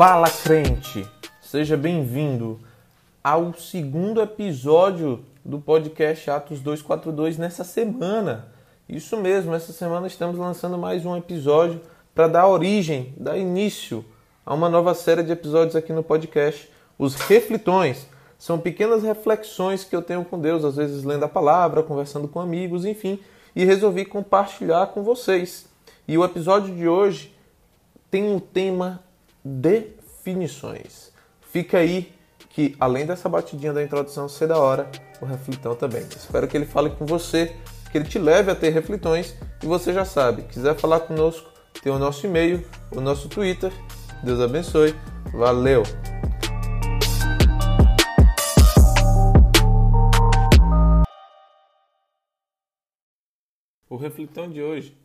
Fala crente, seja bem-vindo ao segundo episódio do podcast Atos 242 nessa semana. Isso mesmo, essa semana estamos lançando mais um episódio para dar origem, dar início a uma nova série de episódios aqui no podcast, os Reflitões. São pequenas reflexões que eu tenho com Deus, às vezes lendo a palavra, conversando com amigos, enfim, e resolvi compartilhar com vocês. E o episódio de hoje tem o tema definições. Fica aí que, além dessa batidinha da introdução ser da hora, o reflitão também. Espero que ele fale com você, que ele te leve a ter reflitões. E você já sabe, quiser falar conosco, tem o nosso e-mail, o nosso Twitter. Deus abençoe. Valeu! O reflitão de hoje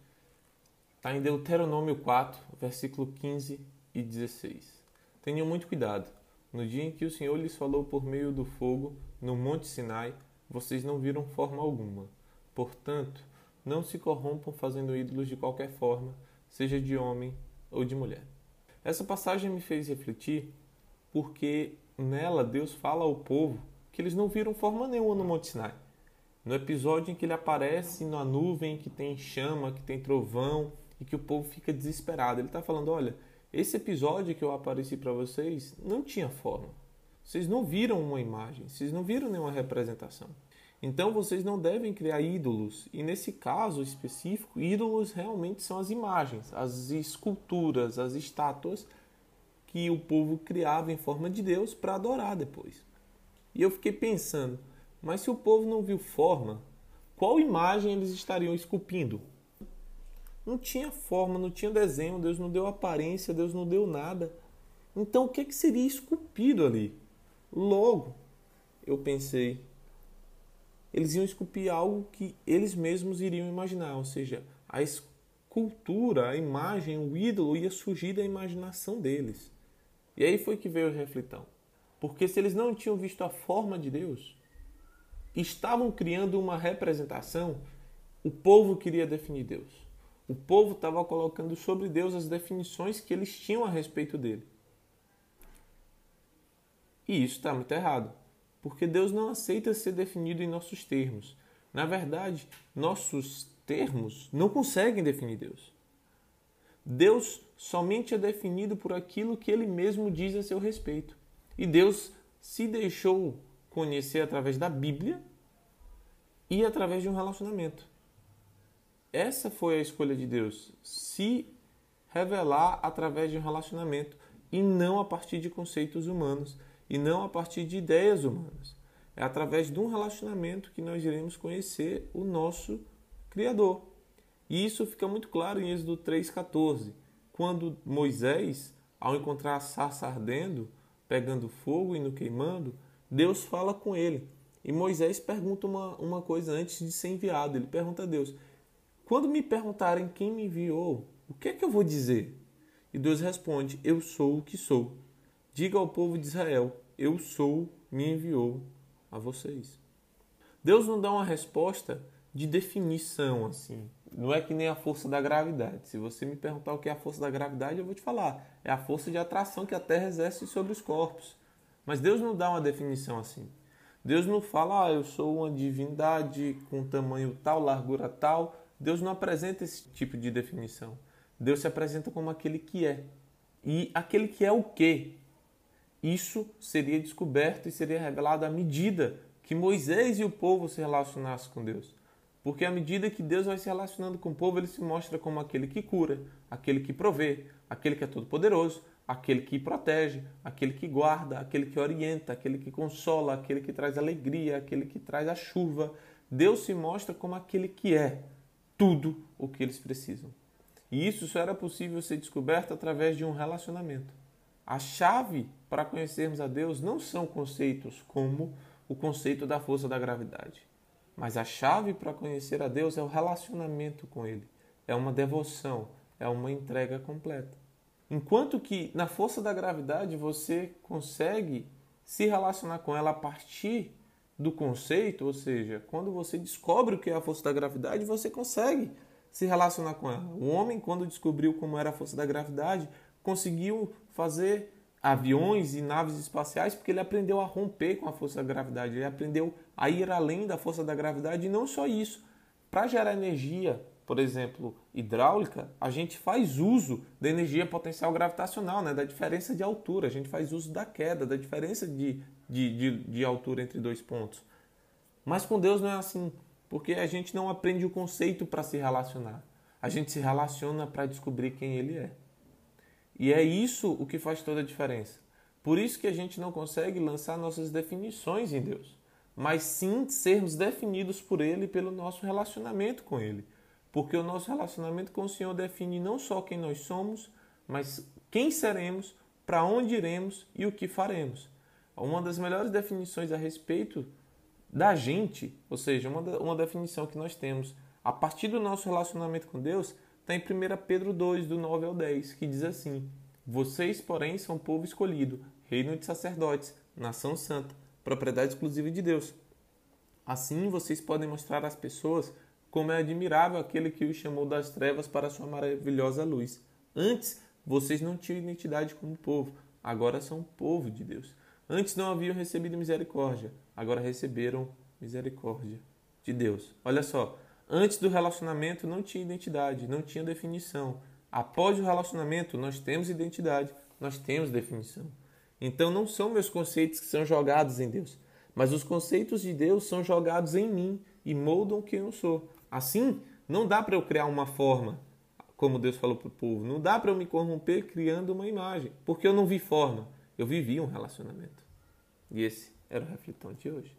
está em Deuteronômio 4, versículo 15 e 16. Tenham muito cuidado. No dia em que o Senhor lhes falou por meio do fogo, no Monte Sinai, vocês não viram forma alguma. Portanto, não se corrompam fazendo ídolos de qualquer forma, seja de homem ou de mulher. Essa passagem me fez refletir porque nela Deus fala ao povo que eles não viram forma nenhuma no Monte Sinai. No episódio em que ele aparece na nuvem que tem chama, que tem trovão e que o povo fica desesperado, ele está falando: olha, esse episódio que eu apareci para vocês não tinha forma. Vocês não viram uma imagem, vocês não viram nenhuma representação. Então vocês não devem criar ídolos. E nesse caso específico, ídolos realmente são as imagens, as esculturas, as estátuas que o povo criava em forma de Deus para adorar depois. E eu fiquei pensando, mas se o povo não viu forma, qual imagem eles estariam esculpindo? Não tinha forma, não tinha desenho, Deus não deu aparência, Deus não deu nada. Então o que, é que seria esculpido ali? Logo, eu pensei, eles iam esculpir algo que eles mesmos iriam imaginar, ou seja, a escultura, a imagem, o ídolo ia surgir da imaginação deles. E aí foi que veio o reflitão. Porque se eles não tinham visto a forma de Deus, estavam criando uma representação, o povo queria definir Deus. O povo estava colocando sobre Deus as definições que eles tinham a respeito dele. E isso está muito errado, porque Deus não aceita ser definido em nossos termos. Na verdade, nossos termos não conseguem definir Deus. Deus somente é definido por aquilo que ele mesmo diz a seu respeito. E Deus se deixou conhecer através da Bíblia e através de um relacionamento. Essa foi a escolha de Deus, se revelar através de um relacionamento e não a partir de conceitos humanos e não a partir de ideias humanas. É através de um relacionamento que nós iremos conhecer o nosso Criador. E isso fica muito claro em Êxodo 3,14, quando Moisés, ao encontrar a sarça ardendo, pegando fogo e no queimando, Deus fala com ele. E Moisés pergunta uma, uma coisa antes de ser enviado. Ele pergunta a Deus: quando me perguntarem quem me enviou, o que é que eu vou dizer? E Deus responde: Eu sou o que sou. Diga ao povo de Israel: Eu sou, me enviou a vocês. Deus não dá uma resposta de definição assim. Não é que nem a força da gravidade. Se você me perguntar o que é a força da gravidade, eu vou te falar. É a força de atração que a Terra exerce sobre os corpos. Mas Deus não dá uma definição assim. Deus não fala, ah, eu sou uma divindade com tamanho tal, largura tal, Deus não apresenta esse tipo de definição. Deus se apresenta como aquele que é. E aquele que é o quê? Isso seria descoberto e seria revelado à medida que Moisés e o povo se relacionassem com Deus. Porque à medida que Deus vai se relacionando com o povo, ele se mostra como aquele que cura, aquele que provê, aquele que é todo-poderoso, aquele que protege, aquele que guarda, aquele que orienta, aquele que consola, aquele que traz alegria, aquele que traz a chuva. Deus se mostra como aquele que é tudo o que eles precisam. E isso só era possível ser descoberto através de um relacionamento. A chave para conhecermos a Deus não são conceitos como o conceito da força da gravidade, mas a chave para conhecer a Deus é o relacionamento com Ele, é uma devoção, é uma entrega completa. Enquanto que na força da gravidade você consegue se relacionar com ela a partir do conceito, ou seja, quando você descobre o que é a força da gravidade, você consegue se relacionar com ela. O homem, quando descobriu como era a força da gravidade, conseguiu fazer aviões e naves espaciais porque ele aprendeu a romper com a força da gravidade, ele aprendeu a ir além da força da gravidade e não só isso. Para gerar energia, por exemplo, hidráulica, a gente faz uso da energia potencial gravitacional, né? da diferença de altura, a gente faz uso da queda, da diferença de, de, de, de altura entre dois pontos. Mas com Deus não é assim, porque a gente não aprende o conceito para se relacionar, a gente se relaciona para descobrir quem Ele é. E é isso o que faz toda a diferença. Por isso que a gente não consegue lançar nossas definições em Deus, mas sim sermos definidos por Ele pelo nosso relacionamento com Ele porque o nosso relacionamento com o Senhor define não só quem nós somos, mas quem seremos, para onde iremos e o que faremos. Uma das melhores definições a respeito da gente, ou seja, uma, uma definição que nós temos a partir do nosso relacionamento com Deus, está em 1 Pedro 2, do 9 ao 10, que diz assim: Vocês, porém, são povo escolhido, reino de sacerdotes, nação santa, propriedade exclusiva de Deus. Assim vocês podem mostrar às pessoas como é admirável aquele que os chamou das trevas para sua maravilhosa luz. Antes, vocês não tinham identidade como povo, agora são povo de Deus. Antes não haviam recebido misericórdia, agora receberam misericórdia de Deus. Olha só, antes do relacionamento não tinha identidade, não tinha definição. Após o relacionamento, nós temos identidade, nós temos definição. Então não são meus conceitos que são jogados em Deus, mas os conceitos de Deus são jogados em mim e moldam quem eu sou. Assim, não dá para eu criar uma forma, como Deus falou para o povo. Não dá para eu me corromper criando uma imagem, porque eu não vi forma, eu vivi um relacionamento. E esse era o refletão de hoje.